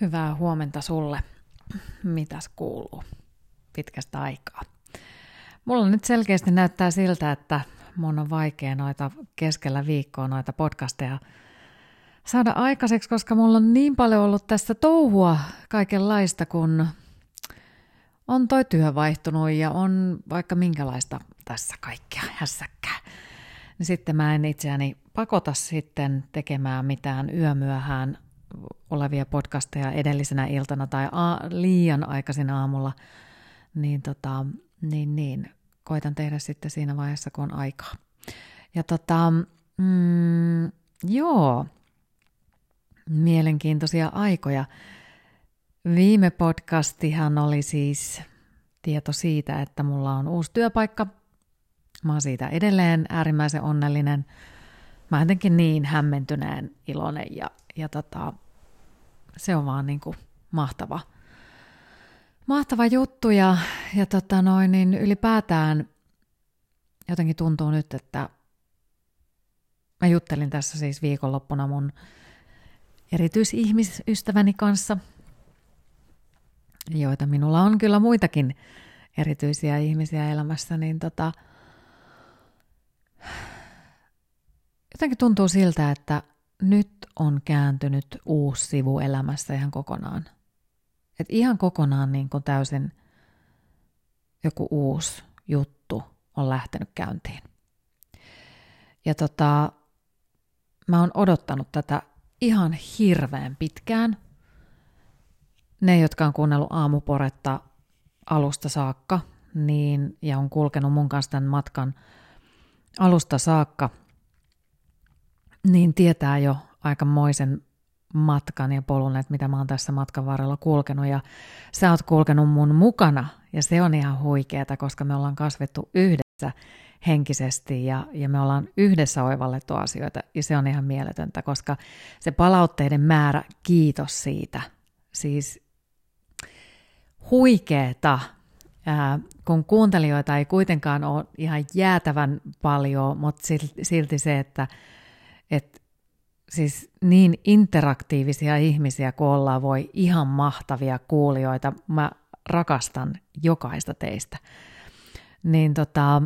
Hyvää huomenta sulle. Mitäs kuuluu pitkästä aikaa? Mulla nyt selkeästi näyttää siltä, että mun on vaikea noita keskellä viikkoa noita podcasteja saada aikaiseksi, koska mulla on niin paljon ollut tästä touhua kaikenlaista, kun on toi työ vaihtunut ja on vaikka minkälaista tässä kaikkea hässäkkää. Niin sitten mä en itseäni pakota sitten tekemään mitään yömyöhään olevia podcasteja edellisenä iltana tai a- liian aikaisin aamulla, niin, tota, niin, niin koitan tehdä sitten siinä vaiheessa, kun on aikaa. Ja tota, mm, joo, mielenkiintoisia aikoja. Viime podcastihan oli siis tieto siitä, että mulla on uusi työpaikka. Mä oon siitä edelleen äärimmäisen onnellinen. Mä jotenkin niin hämmentyneen iloinen ja, ja tota, se on vaan niin kuin mahtava, mahtava juttu ja, ja tota noin, niin ylipäätään jotenkin tuntuu nyt, että mä juttelin tässä siis viikonloppuna mun erityisihmisystäväni kanssa, joita minulla on kyllä muitakin erityisiä ihmisiä elämässä, niin tota, jotenkin tuntuu siltä, että nyt on kääntynyt uusi sivu elämässä ihan kokonaan. Et ihan kokonaan niin kuin täysin joku uusi juttu on lähtenyt käyntiin. Ja tota, mä oon odottanut tätä ihan hirveän pitkään. Ne, jotka on kuunnellut aamuporetta alusta saakka, niin, ja on kulkenut mun kanssa tämän matkan alusta saakka, niin tietää jo aikamoisen matkan ja polun, että mitä mä oon tässä matkan varrella kulkenut. Ja sä oot kulkenut mun mukana, ja se on ihan huikeeta, koska me ollaan kasvettu yhdessä henkisesti ja, ja me ollaan yhdessä oivallettu asioita. Ja se on ihan mieletöntä, koska se palautteiden määrä, kiitos siitä, siis huikeeta, ää, kun kuuntelijoita ei kuitenkaan ole ihan jäätävän paljon, mutta silti se, että et, siis niin interaktiivisia ihmisiä kun ollaan, voi ihan mahtavia kuulijoita, mä rakastan jokaista teistä. Niin tota,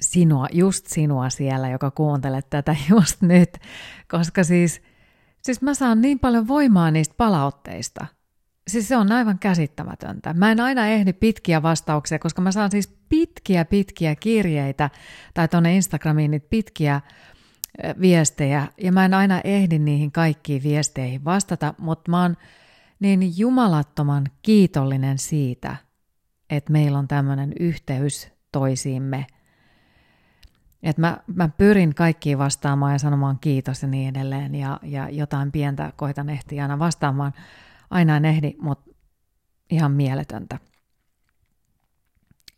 sinua, just sinua siellä, joka kuuntelet tätä just nyt, koska siis, siis mä saan niin paljon voimaa niistä palautteista. Siis se on aivan käsittämätöntä. Mä en aina ehdi pitkiä vastauksia, koska mä saan siis pitkiä, pitkiä kirjeitä tai tuonne Instagramiin niitä pitkiä viestejä, ja mä en aina ehdi niihin kaikkiin viesteihin vastata, mutta mä oon niin jumalattoman kiitollinen siitä, että meillä on tämmöinen yhteys toisiimme – et mä, mä pyrin kaikkiin vastaamaan ja sanomaan kiitos ja niin edelleen ja, ja jotain pientä koitan ehtiä aina vastaamaan. Aina en ehdi, mutta ihan mieletöntä.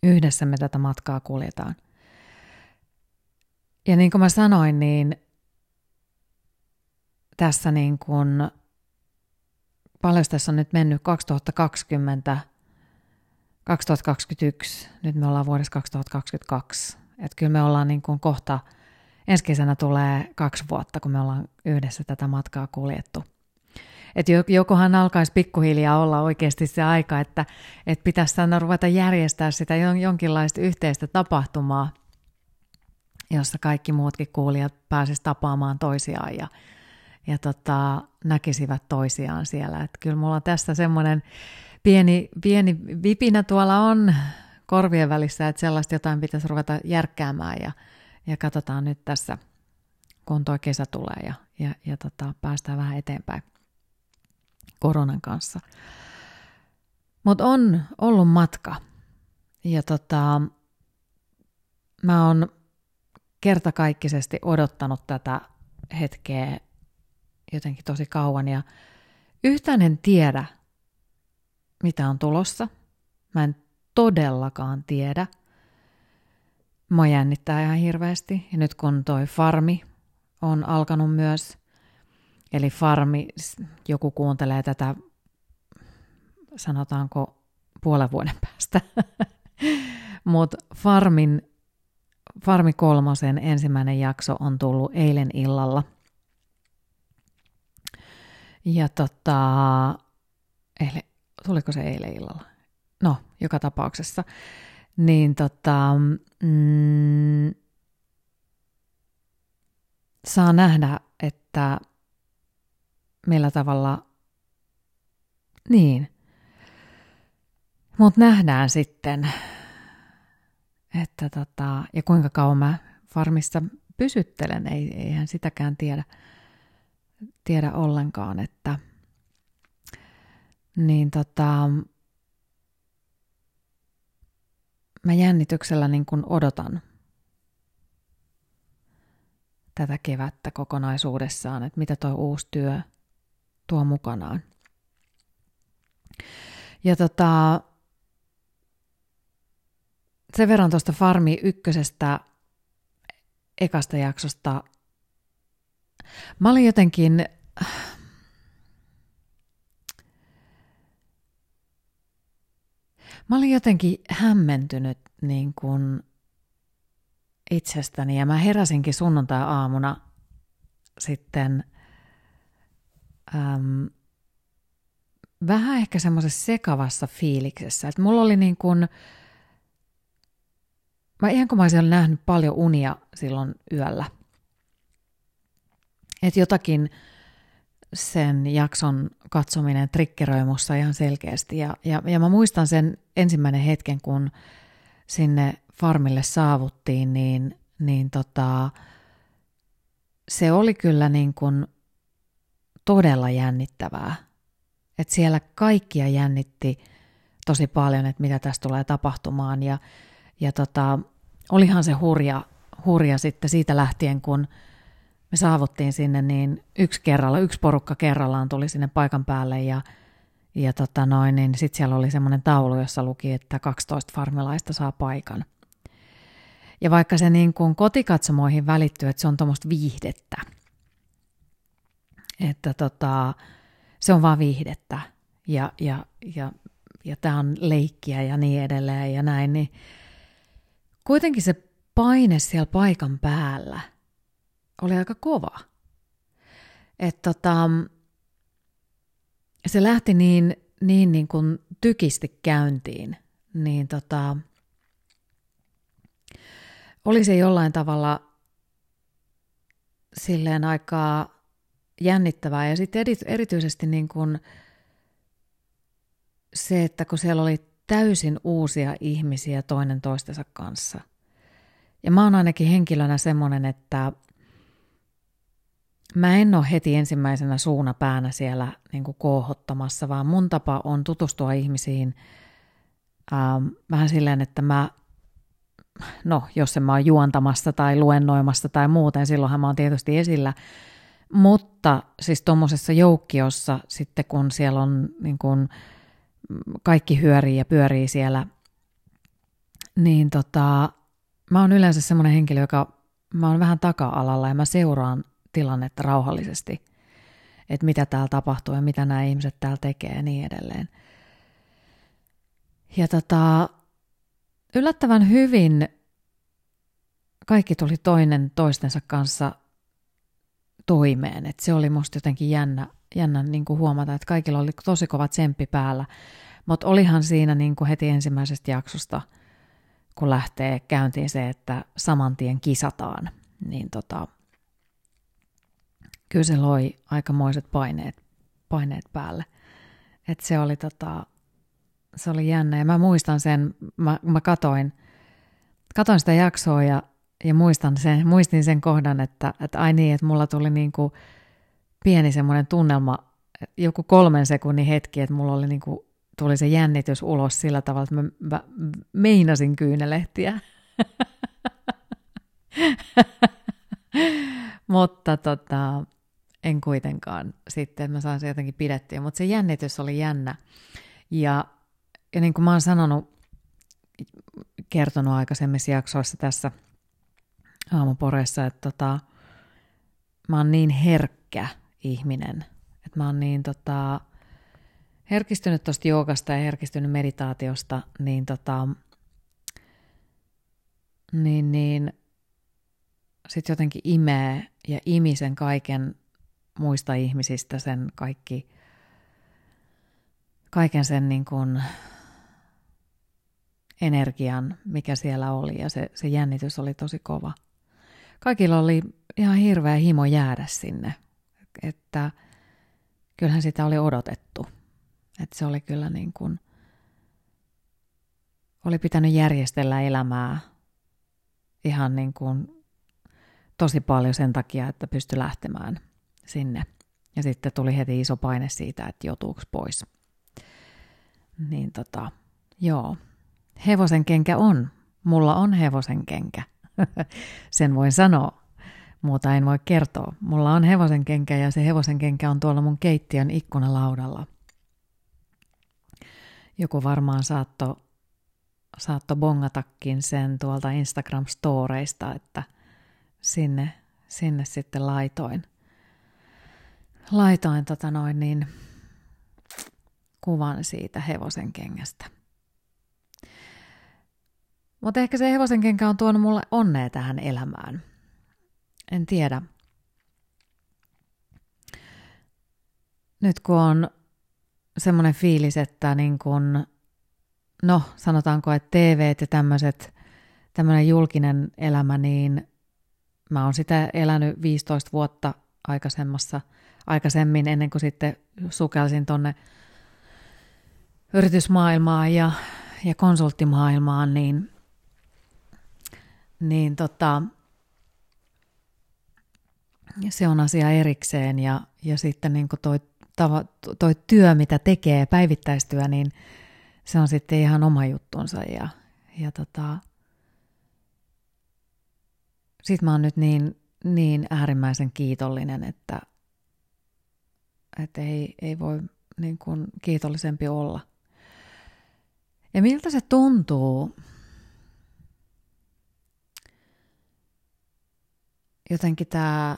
Yhdessä me tätä matkaa kuljetaan. Ja niin kuin mä sanoin, niin tässä niin kuin, paljon tässä on nyt mennyt 2020, 2021, nyt me ollaan vuodessa 2022 että kyllä me ollaan niin kuin kohta, ensi kesänä tulee kaksi vuotta, kun me ollaan yhdessä tätä matkaa kuljettu. Että jokohan alkaisi pikkuhiljaa olla oikeasti se aika, että, että pitäisi sanoa ruveta järjestää sitä jonkinlaista yhteistä tapahtumaa, jossa kaikki muutkin kuulijat pääsisivät tapaamaan toisiaan ja, ja tota, näkisivät toisiaan siellä. Että kyllä mulla tässä semmoinen pieni, pieni vipinä tuolla on korvien välissä, että sellaista jotain pitäisi ruveta järkkäämään ja, ja katsotaan nyt tässä, kun tuo kesä tulee ja, ja, ja tota, päästään vähän eteenpäin koronan kanssa. Mutta on ollut matka ja tota, mä oon kertakaikkisesti odottanut tätä hetkeä jotenkin tosi kauan ja yhtään en tiedä, mitä on tulossa. Mä en todellakaan tiedä. Mua jännittää ihan hirveästi. Ja nyt kun toi farmi on alkanut myös, eli farmi, joku kuuntelee tätä, sanotaanko puolen vuoden päästä, mutta farmin, farmi kolmosen ensimmäinen jakso on tullut eilen illalla. Ja tota, eile, tuliko se eilen illalla? No, joka tapauksessa. Niin tota, mm, saa nähdä, että millä tavalla, niin, mutta nähdään sitten, että tota, ja kuinka kauan mä farmissa pysyttelen, ei, eihän sitäkään tiedä, tiedä ollenkaan, että niin tota, mä jännityksellä niin kuin odotan tätä kevättä kokonaisuudessaan, että mitä tuo uusi työ tuo mukanaan. Ja tota, sen verran tuosta Farmi ykkösestä ekasta jaksosta. Mä olin jotenkin... Mä olin jotenkin hämmentynyt niin kuin itsestäni ja mä heräsinkin sunnuntai-aamuna sitten äm, vähän ehkä semmoisessa sekavassa fiiliksessä. Että mulla oli niin kuin, mä ihan kun mä olisin nähnyt paljon unia silloin yöllä. Että jotakin sen jakson katsominen trikkeröi musta ihan selkeästi. Ja, ja, ja mä muistan sen ensimmäinen hetken, kun sinne farmille saavuttiin, niin, niin tota, se oli kyllä niin kuin todella jännittävää. Että siellä kaikkia jännitti tosi paljon, että mitä tässä tulee tapahtumaan. Ja, ja tota, olihan se hurja, hurja sitten siitä lähtien, kun me saavuttiin sinne, niin yksi kerralla, yksi porukka kerrallaan tuli sinne paikan päälle ja, ja tota noin, niin sitten siellä oli semmoinen taulu, jossa luki, että 12 farmilaista saa paikan. Ja vaikka se niin kuin kotikatsomoihin välittyy, että se on tuommoista viihdettä, että tota, se on vaan viihdettä ja, ja, ja, ja tämä on leikkiä ja niin edelleen ja näin, niin kuitenkin se paine siellä paikan päällä oli aika kova. Että tota, se lähti niin, niin, niin kuin tykisti käyntiin, niin tota, oli se jollain tavalla silleen aikaa jännittävää. Ja sitten erityisesti niin kuin se, että kun siellä oli täysin uusia ihmisiä toinen toistensa kanssa. Ja mä oon ainakin henkilönä semmoinen, että mä en ole heti ensimmäisenä suuna päänä siellä niin kuin koohottamassa, vaan mun tapa on tutustua ihmisiin ähm, vähän silleen, että mä, no jos en mä oon juontamassa tai luennoimassa tai muuten, silloinhan mä oon tietysti esillä, mutta siis tuommoisessa joukkiossa sitten kun siellä on niin kuin, kaikki hyörii ja pyörii siellä, niin tota, mä oon yleensä semmoinen henkilö, joka mä oon vähän taka-alalla ja mä seuraan tilannetta rauhallisesti, että mitä täällä tapahtuu ja mitä nämä ihmiset täällä tekee ja niin edelleen. Ja tota, yllättävän hyvin kaikki tuli toinen toistensa kanssa toimeen. Et se oli musta jotenkin jännä, jännä niin kuin huomata, että kaikilla oli tosi kova tsemppi päällä. Mutta olihan siinä niin kuin heti ensimmäisestä jaksosta, kun lähtee käyntiin se, että saman tien kisataan, niin tota, kyllä se loi aikamoiset paineet, paineet päälle. Et se oli tota, se oli jännä ja mä muistan sen, mä, mä katoin, katoin sitä jaksoa ja ja muistan sen, muistin sen kohdan, että, että ai niin, että mulla tuli niin kuin pieni semmoinen tunnelma, joku kolmen sekunnin hetki, että mulla oli niin kuin, tuli se jännitys ulos sillä tavalla, että mä, mä meinasin kyynelehtiä. Mutta tota, en kuitenkaan sitten, mä saan se jotenkin pidettyä, mutta se jännitys oli jännä. Ja, ja niin kuin mä oon sanonut, kertonut aikaisemmissa jaksoissa tässä – aamuporeissa, että tota, mä oon niin herkkä ihminen, että mä oon niin tota, herkistynyt tuosta joogasta ja herkistynyt meditaatiosta, niin tota, niin, niin sit jotenkin imee ja imi sen kaiken muista ihmisistä sen kaikki, kaiken sen niin kuin energian, mikä siellä oli ja se, se jännitys oli tosi kova. Kaikilla oli ihan hirveä himo jäädä sinne, että kyllähän sitä oli odotettu. Että se oli kyllä niin kuin, oli pitänyt järjestellä elämää ihan niin kuin tosi paljon sen takia, että pystyi lähtemään sinne. Ja sitten tuli heti iso paine siitä, että joutuuko pois. Niin tota, joo. Hevosen kenkä on. Mulla on hevosen kenkä. Sen voin sanoa. Muuta en voi kertoa. Mulla on hevosen kenkä ja se hevosen kenkä on tuolla mun keittiön ikkunalaudalla. Joku varmaan saatto, saatto bongatakin sen tuolta Instagram-storeista, että sinne, sinne sitten laitoin, laitoin tota noin niin, kuvan siitä hevosen kengästä. Mutta ehkä se hevosen kenkä on tuonut mulle onnea tähän elämään. En tiedä. Nyt kun on semmoinen fiilis, että niin kun, no sanotaanko, että TV ja tämmöiset, tämmöinen julkinen elämä, niin mä oon sitä elänyt 15 vuotta aikaisemmassa, aikaisemmin ennen kuin sitten sukelsin tonne yritysmaailmaan ja, ja konsulttimaailmaan, niin, niin tota, se on asia erikseen ja, ja sitten niin kuin toi, tava, toi työ, mitä tekee, päivittäistyö, niin se on sitten ihan oma juttunsa ja, ja tota, sit mä oon nyt niin, niin äärimmäisen kiitollinen, että, että ei, ei voi niin kuin kiitollisempi olla. Ja miltä se tuntuu jotenkin tämä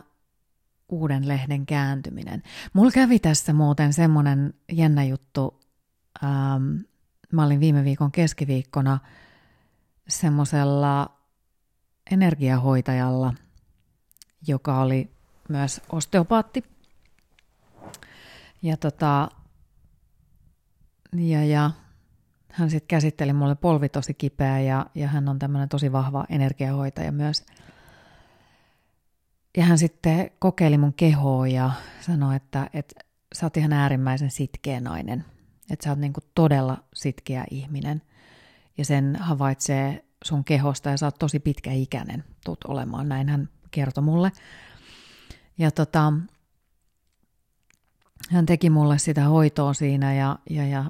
uuden lehden kääntyminen. Mulla kävi tässä muuten semmoinen jännä juttu. Ähm, mä olin viime viikon keskiviikkona semmoisella energiahoitajalla, joka oli myös osteopaatti. Ja, tota, ja, ja hän sitten käsitteli mulle polvi tosi kipeä ja, ja hän on tämmöinen tosi vahva energiahoitaja myös – ja hän sitten kokeili mun kehoa ja sanoi, että, että sä oot ihan äärimmäisen sitkeä nainen. Että sä oot niin todella sitkeä ihminen. Ja sen havaitsee sun kehosta ja sä oot tosi pitkäikäinen tuut olemaan. Näin hän kertoi mulle. Ja tota, hän teki mulle sitä hoitoa siinä ja, ja, ja,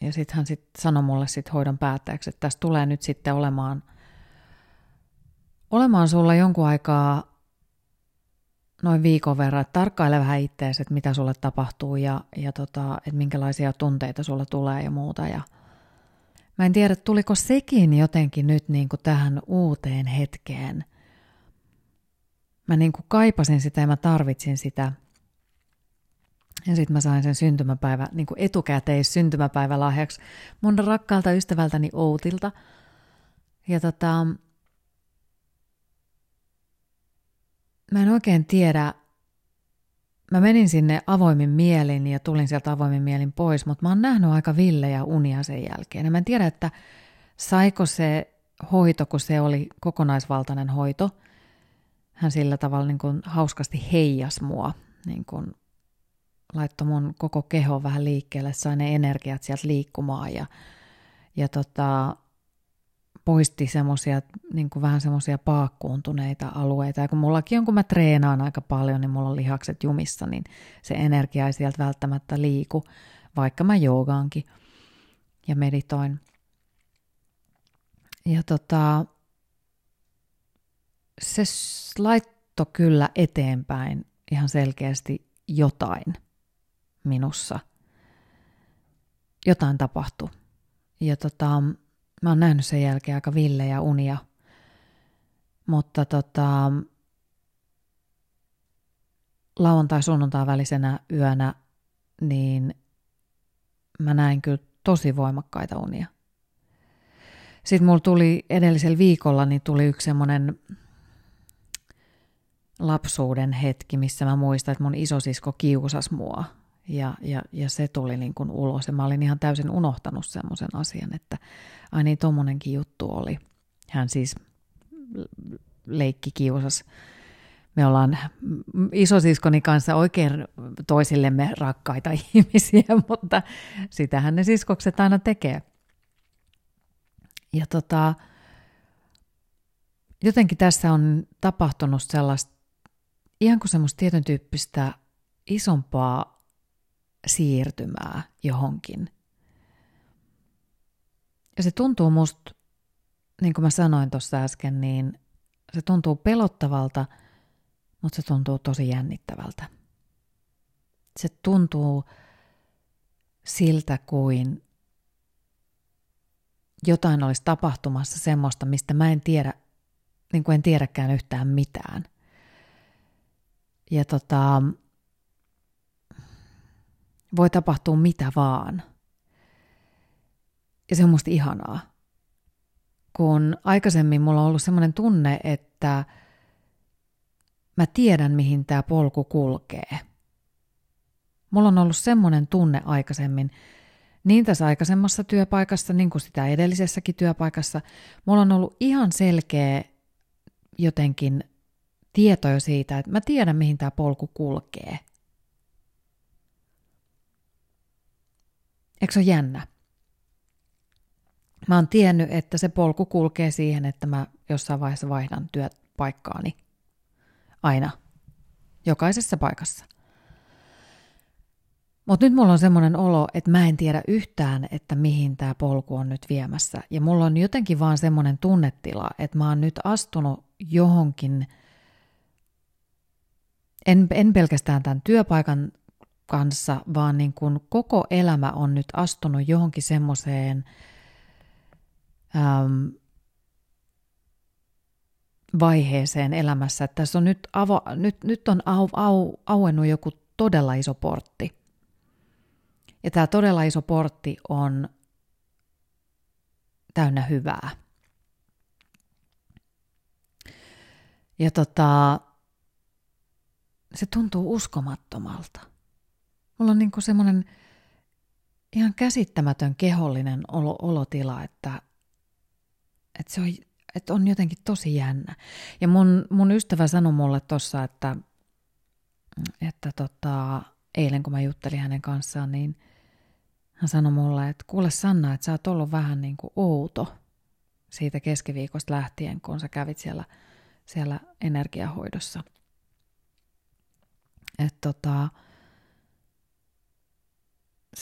ja sitten hän sit sanoi mulle sit hoidon päätteeksi, että tässä tulee nyt sitten olemaan, olemaan sulla jonkun aikaa noin viikon verran, että tarkkaile vähän itseäsi, että mitä sulle tapahtuu ja, ja tota, että minkälaisia tunteita sulla tulee ja muuta. Ja mä en tiedä, tuliko sekin jotenkin nyt niin kuin tähän uuteen hetkeen. Mä niin kuin kaipasin sitä ja mä tarvitsin sitä. Ja sitten mä sain sen syntymäpäivä, niin kuin etukäteis syntymäpäivälahjaksi mun rakkaalta ystävältäni Outilta. Ja tota, mä en oikein tiedä, mä menin sinne avoimin mielin ja tulin sieltä avoimin mielin pois, mutta mä oon nähnyt aika villejä unia sen jälkeen. Ja mä en tiedä, että saiko se hoito, kun se oli kokonaisvaltainen hoito. Hän sillä tavalla niin kuin hauskasti heijas mua, niin kuin laittoi mun koko keho vähän liikkeelle, sai ne energiat sieltä liikkumaan ja, ja tota, poisti semmosia, niin vähän semmoisia paakkuuntuneita alueita. Ja kun mullakin on, kun mä treenaan aika paljon, niin mulla on lihakset jumissa, niin se energia ei sieltä välttämättä liiku, vaikka mä joogaankin ja meditoin. Ja tota, se laitto kyllä eteenpäin ihan selkeästi jotain minussa. Jotain tapahtui. Ja tota, mä oon nähnyt sen jälkeen aika villejä unia. Mutta tota, lauantai-sunnuntai välisenä yönä, niin mä näin kyllä tosi voimakkaita unia. Sitten mulla tuli edellisellä viikolla, niin tuli yksi semmoinen lapsuuden hetki, missä mä muistan, että mun isosisko kiusas mua. Ja, ja, ja se tuli niin kuin ulos. Ja mä olin ihan täysin unohtanut semmoisen asian, että ai niin, tommonenkin juttu oli. Hän siis leikki kiusas. Me ollaan isosiskoni kanssa oikein toisillemme rakkaita ihmisiä, mutta sitähän ne siskokset aina tekee. Ja tota, jotenkin tässä on tapahtunut sellaista, ihan kuin semmoista tietyn tyyppistä isompaa siirtymää johonkin. Ja se tuntuu musta, niin kuin mä sanoin tuossa äsken, niin se tuntuu pelottavalta, mutta se tuntuu tosi jännittävältä. Se tuntuu siltä kuin jotain olisi tapahtumassa semmoista, mistä mä en tiedä, niin kuin en tiedäkään yhtään mitään. Ja tota, voi tapahtua mitä vaan. Ja se on musta ihanaa. Kun aikaisemmin mulla on ollut semmoinen tunne, että mä tiedän, mihin tämä polku kulkee. Mulla on ollut semmoinen tunne aikaisemmin, niin tässä aikaisemmassa työpaikassa, niin kuin sitä edellisessäkin työpaikassa, mulla on ollut ihan selkeä jotenkin tieto jo siitä, että mä tiedän, mihin tämä polku kulkee. Eikö se ole jännä? Mä oon tiennyt, että se polku kulkee siihen, että mä jossain vaiheessa vaihdan työpaikkaani. Aina. Jokaisessa paikassa. Mutta nyt mulla on semmoinen olo, että mä en tiedä yhtään, että mihin tämä polku on nyt viemässä. Ja mulla on jotenkin vaan semmoinen tunnetila, että mä oon nyt astunut johonkin, en, en pelkästään tämän työpaikan kanssa, vaan niin kuin koko elämä on nyt astunut johonkin semmoiseen ähm, vaiheeseen elämässä, että tässä on nyt, avo, nyt, nyt on au, au, auennut joku todella iso portti. Ja tämä todella iso portti on täynnä hyvää. Ja tota, se tuntuu uskomattomalta. Mulla on niinku semmoinen ihan käsittämätön kehollinen olo, olotila, että, että, se on, että on jotenkin tosi jännä. Ja mun, mun ystävä sanoi mulle tuossa, että, että tota, eilen kun mä juttelin hänen kanssaan, niin hän sanoi mulle, että kuule Sanna, että sä oot ollut vähän niin kuin outo siitä keskiviikosta lähtien, kun sä kävit siellä, siellä energiahoidossa. Että tota,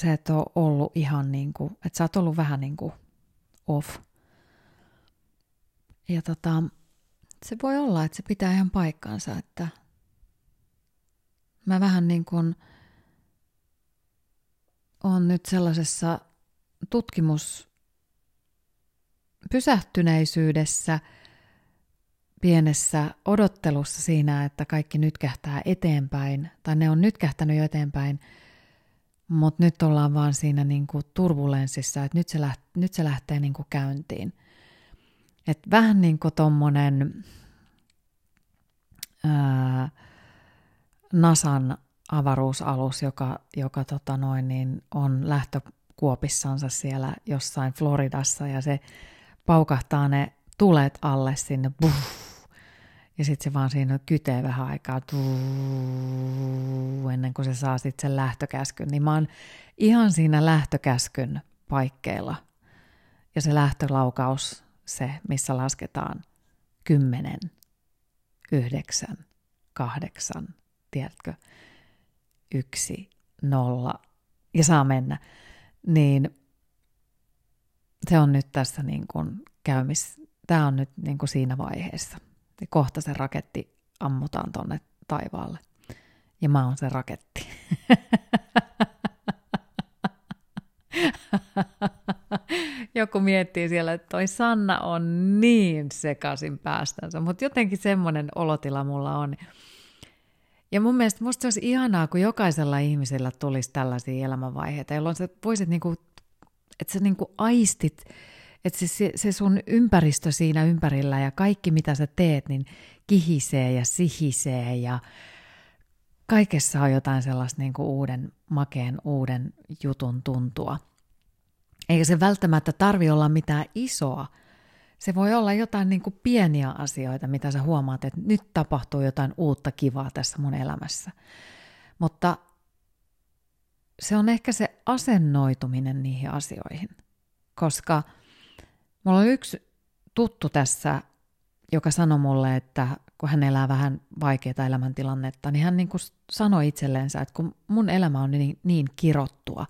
sä et ole ollut ihan niin kuin, että sä oot ollut vähän niin kuin off. Ja tota, se voi olla, että se pitää ihan paikkaansa, että mä vähän niin kuin on nyt sellaisessa tutkimus pysähtyneisyydessä, pienessä odottelussa siinä, että kaikki nyt kähtää eteenpäin, tai ne on nyt kähtänyt jo eteenpäin, mutta nyt ollaan vaan siinä niin kuin turbulenssissa, että nyt se, läht, nyt se lähtee niin kuin käyntiin. Et vähän niin kuin tommonen ää, NASAn avaruusalus, joka, joka tota noin, niin on lähtökuopissansa siellä jossain Floridassa ja se paukahtaa ne tulet alle sinne. Buff, ja sitten se vaan siinä kytee vähän aikaa tuu, ennen kuin se saa sitten sen lähtökäskyn. Niin mä oon ihan siinä lähtökäskyn paikkeilla. Ja se lähtölaukaus, se missä lasketaan kymmenen, yhdeksän, kahdeksan, tiedätkö, yksi, nolla ja saa mennä. Niin se on nyt tässä niin kuin käymis, tämä on nyt niin kuin siinä vaiheessa. Ja kohta se raketti ammutaan tonne taivaalle. Ja mä oon se raketti. Joku miettii siellä, että toi Sanna on niin sekaisin päästänsä, mutta jotenkin semmoinen olotila mulla on. Ja mun mielestä musta se olisi ihanaa, kun jokaisella ihmisellä tulisi tällaisia elämänvaiheita, jolloin sä voisit niinku, että sä niinku aistit että se, se sun ympäristö siinä ympärillä ja kaikki mitä sä teet, niin kihisee ja sihisee ja kaikessa on jotain sellaista niin kuin uuden makeen, uuden jutun tuntua. Eikä se välttämättä tarvi olla mitään isoa. Se voi olla jotain niin kuin pieniä asioita, mitä sä huomaat, että nyt tapahtuu jotain uutta kivaa tässä mun elämässä. Mutta se on ehkä se asennoituminen niihin asioihin. Koska mulla on yksi tuttu tässä, joka sanoi mulle, että kun hän elää vähän vaikeaa elämäntilannetta, niin hän niin kuin sanoi itselleensä, että kun mun elämä on niin, niin kirottua,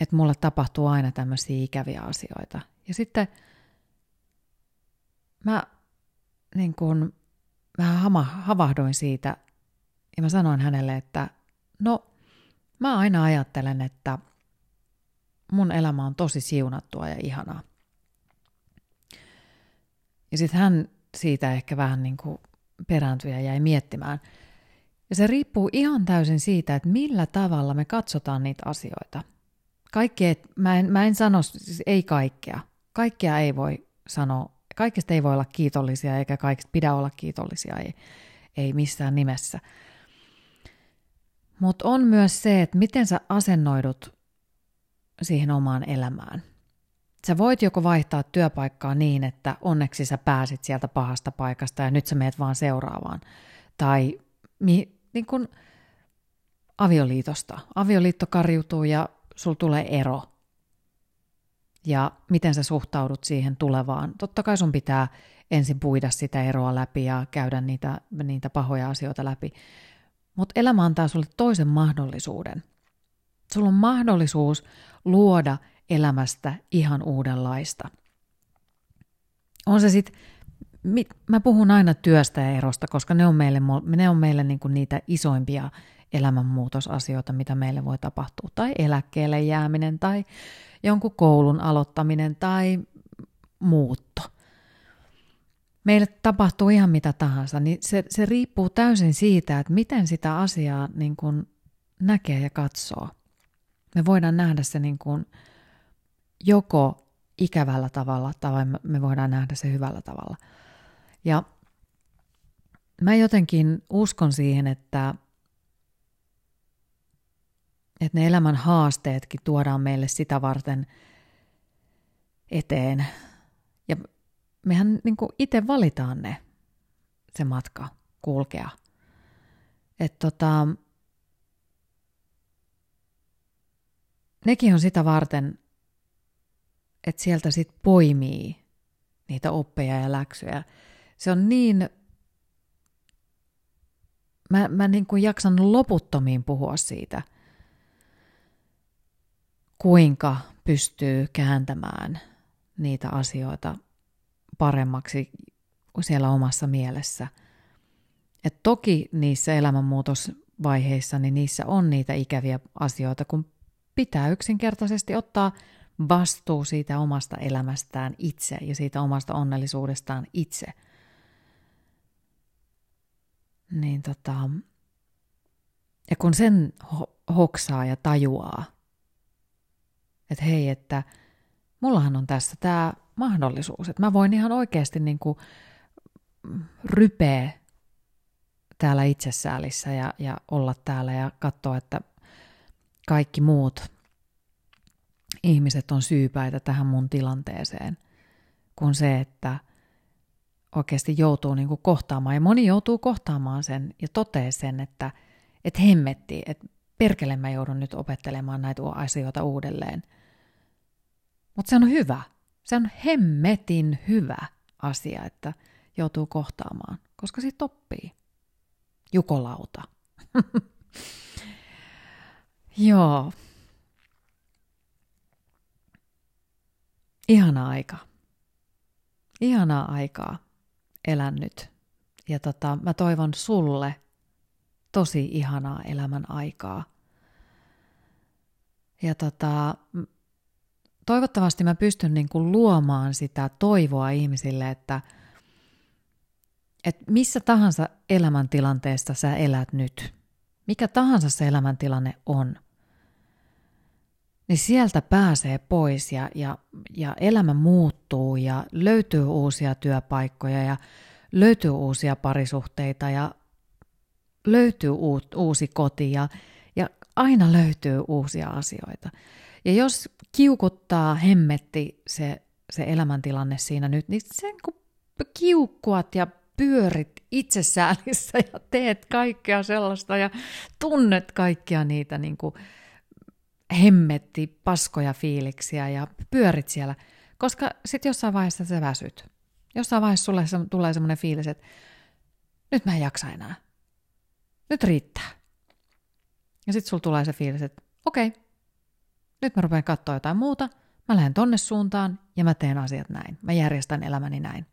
että mulle tapahtuu aina tämmöisiä ikäviä asioita. Ja sitten mä niin kuin, vähän havahdoin siitä ja mä sanoin hänelle, että no mä aina ajattelen, että mun elämä on tosi siunattua ja ihanaa. Ja sitten hän siitä ehkä vähän niin kuin perääntyi ja jäi miettimään. Ja se riippuu ihan täysin siitä, että millä tavalla me katsotaan niitä asioita. Kaikkea, mä en, mä en sano, siis ei kaikkea. Kaikkea ei voi sanoa, kaikesta ei voi olla kiitollisia eikä kaikista pidä olla kiitollisia, ei, ei missään nimessä. Mutta on myös se, että miten sä asennoidut siihen omaan elämään – Sä voit joko vaihtaa työpaikkaa niin, että onneksi sä pääsit sieltä pahasta paikasta ja nyt sä meet vaan seuraavaan. Tai mi, niin kun avioliitosta. Avioliitto karjutuu ja sul tulee ero. Ja miten sä suhtaudut siihen tulevaan. Totta kai sun pitää ensin puida sitä eroa läpi ja käydä niitä, niitä pahoja asioita läpi. Mutta elämä antaa sulle toisen mahdollisuuden. Sulla on mahdollisuus luoda elämästä ihan uudenlaista. On se sitten, mä puhun aina työstä ja erosta, koska ne on meille, ne on meille niin kuin niitä isoimpia elämänmuutosasioita, mitä meille voi tapahtua. Tai eläkkeelle jääminen, tai jonkun koulun aloittaminen, tai muutto. Meille tapahtuu ihan mitä tahansa, niin se, se riippuu täysin siitä, että miten sitä asiaa niin kuin näkee ja katsoo. Me voidaan nähdä se niin kuin joko ikävällä tavalla tai me voidaan nähdä se hyvällä tavalla. Ja mä jotenkin uskon siihen, että, että ne elämän haasteetkin tuodaan meille sitä varten eteen. Ja mehän niin itse valitaan ne, se matka kulkea. Että tota, nekin on sitä varten, että sieltä sit poimii niitä oppeja ja läksyjä. Se on niin, mä, mä niin kuin jaksan loputtomiin puhua siitä, kuinka pystyy kääntämään niitä asioita paremmaksi siellä omassa mielessä. Et toki niissä elämänmuutosvaiheissa, niin niissä on niitä ikäviä asioita, kun pitää yksinkertaisesti ottaa – vastuu siitä omasta elämästään itse ja siitä omasta onnellisuudestaan itse. Niin tota, ja kun sen ho- hoksaa ja tajuaa, että hei, että mullahan on tässä tämä mahdollisuus, että mä voin ihan oikeasti niin kuin rypeä täällä itsesäälissä ja, ja olla täällä ja katsoa, että kaikki muut ihmiset on syypäitä tähän mun tilanteeseen, kuin se, että oikeasti joutuu niin kuin kohtaamaan. Ja moni joutuu kohtaamaan sen ja totee sen, että, että hemmetti, että perkele mä joudun nyt opettelemaan näitä asioita uudelleen. Mutta se on hyvä. Se on hemmetin hyvä asia, että joutuu kohtaamaan, koska siitä oppii. Jukolauta. Joo, Ihana aika. Ihanaa aikaa elän nyt. Ja tota, mä toivon sulle tosi ihanaa elämän aikaa. Ja tota, toivottavasti mä pystyn niin kuin luomaan sitä toivoa ihmisille, että, että missä tahansa elämäntilanteesta sä elät nyt, mikä tahansa se elämäntilanne on, niin sieltä pääsee pois ja, ja, ja elämä muuttuu ja löytyy uusia työpaikkoja ja löytyy uusia parisuhteita ja löytyy uusi koti ja, ja aina löytyy uusia asioita. Ja jos kiukuttaa hemmetti se, se elämäntilanne siinä nyt, niin sen kun kiukkuat ja pyörit itsesäälissä ja teet kaikkea sellaista ja tunnet kaikkia niitä niin kuin hemmetti, paskoja fiiliksiä ja pyörit siellä, koska sitten jossain vaiheessa sä väsyt. Jossain vaiheessa sulle tulee semmoinen fiilis, että nyt mä en jaksa enää. Nyt riittää. Ja sitten sulla tulee se fiilis, että okei, nyt mä rupean katsoa jotain muuta, mä lähden tonne suuntaan ja mä teen asiat näin. Mä järjestän elämäni näin.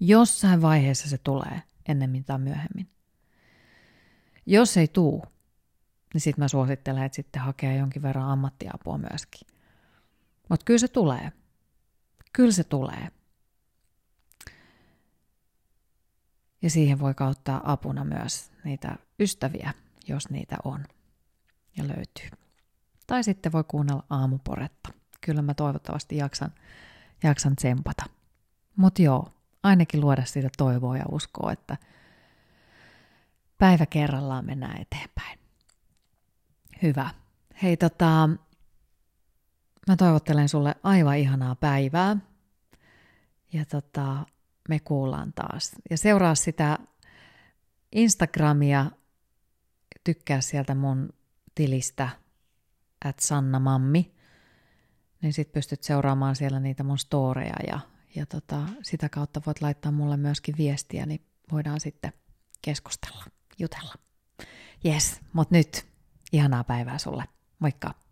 Jossain vaiheessa se tulee, ennemmin tai myöhemmin. Jos ei tuu, niin sitten mä suosittelen, että sitten hakee jonkin verran ammattiapua myöskin. Mutta kyllä se tulee. Kyllä se tulee. Ja siihen voi kauttaa apuna myös niitä ystäviä, jos niitä on ja löytyy. Tai sitten voi kuunnella aamuporetta. Kyllä mä toivottavasti jaksan, jaksan tsempata. Mutta joo, ainakin luoda siitä toivoa ja uskoa, että päivä kerrallaan mennään eteenpäin. Hyvä. Hei tota, mä toivottelen sulle aivan ihanaa päivää. Ja tota, me kuullaan taas. Ja seuraa sitä Instagramia, tykkää sieltä mun tilistä, at Sanna Mammi, niin sit pystyt seuraamaan siellä niitä mun storeja ja, ja tota, sitä kautta voit laittaa mulle myöskin viestiä, niin voidaan sitten keskustella, jutella. Yes, mut nyt ihanaa päivää sulle. Moikka!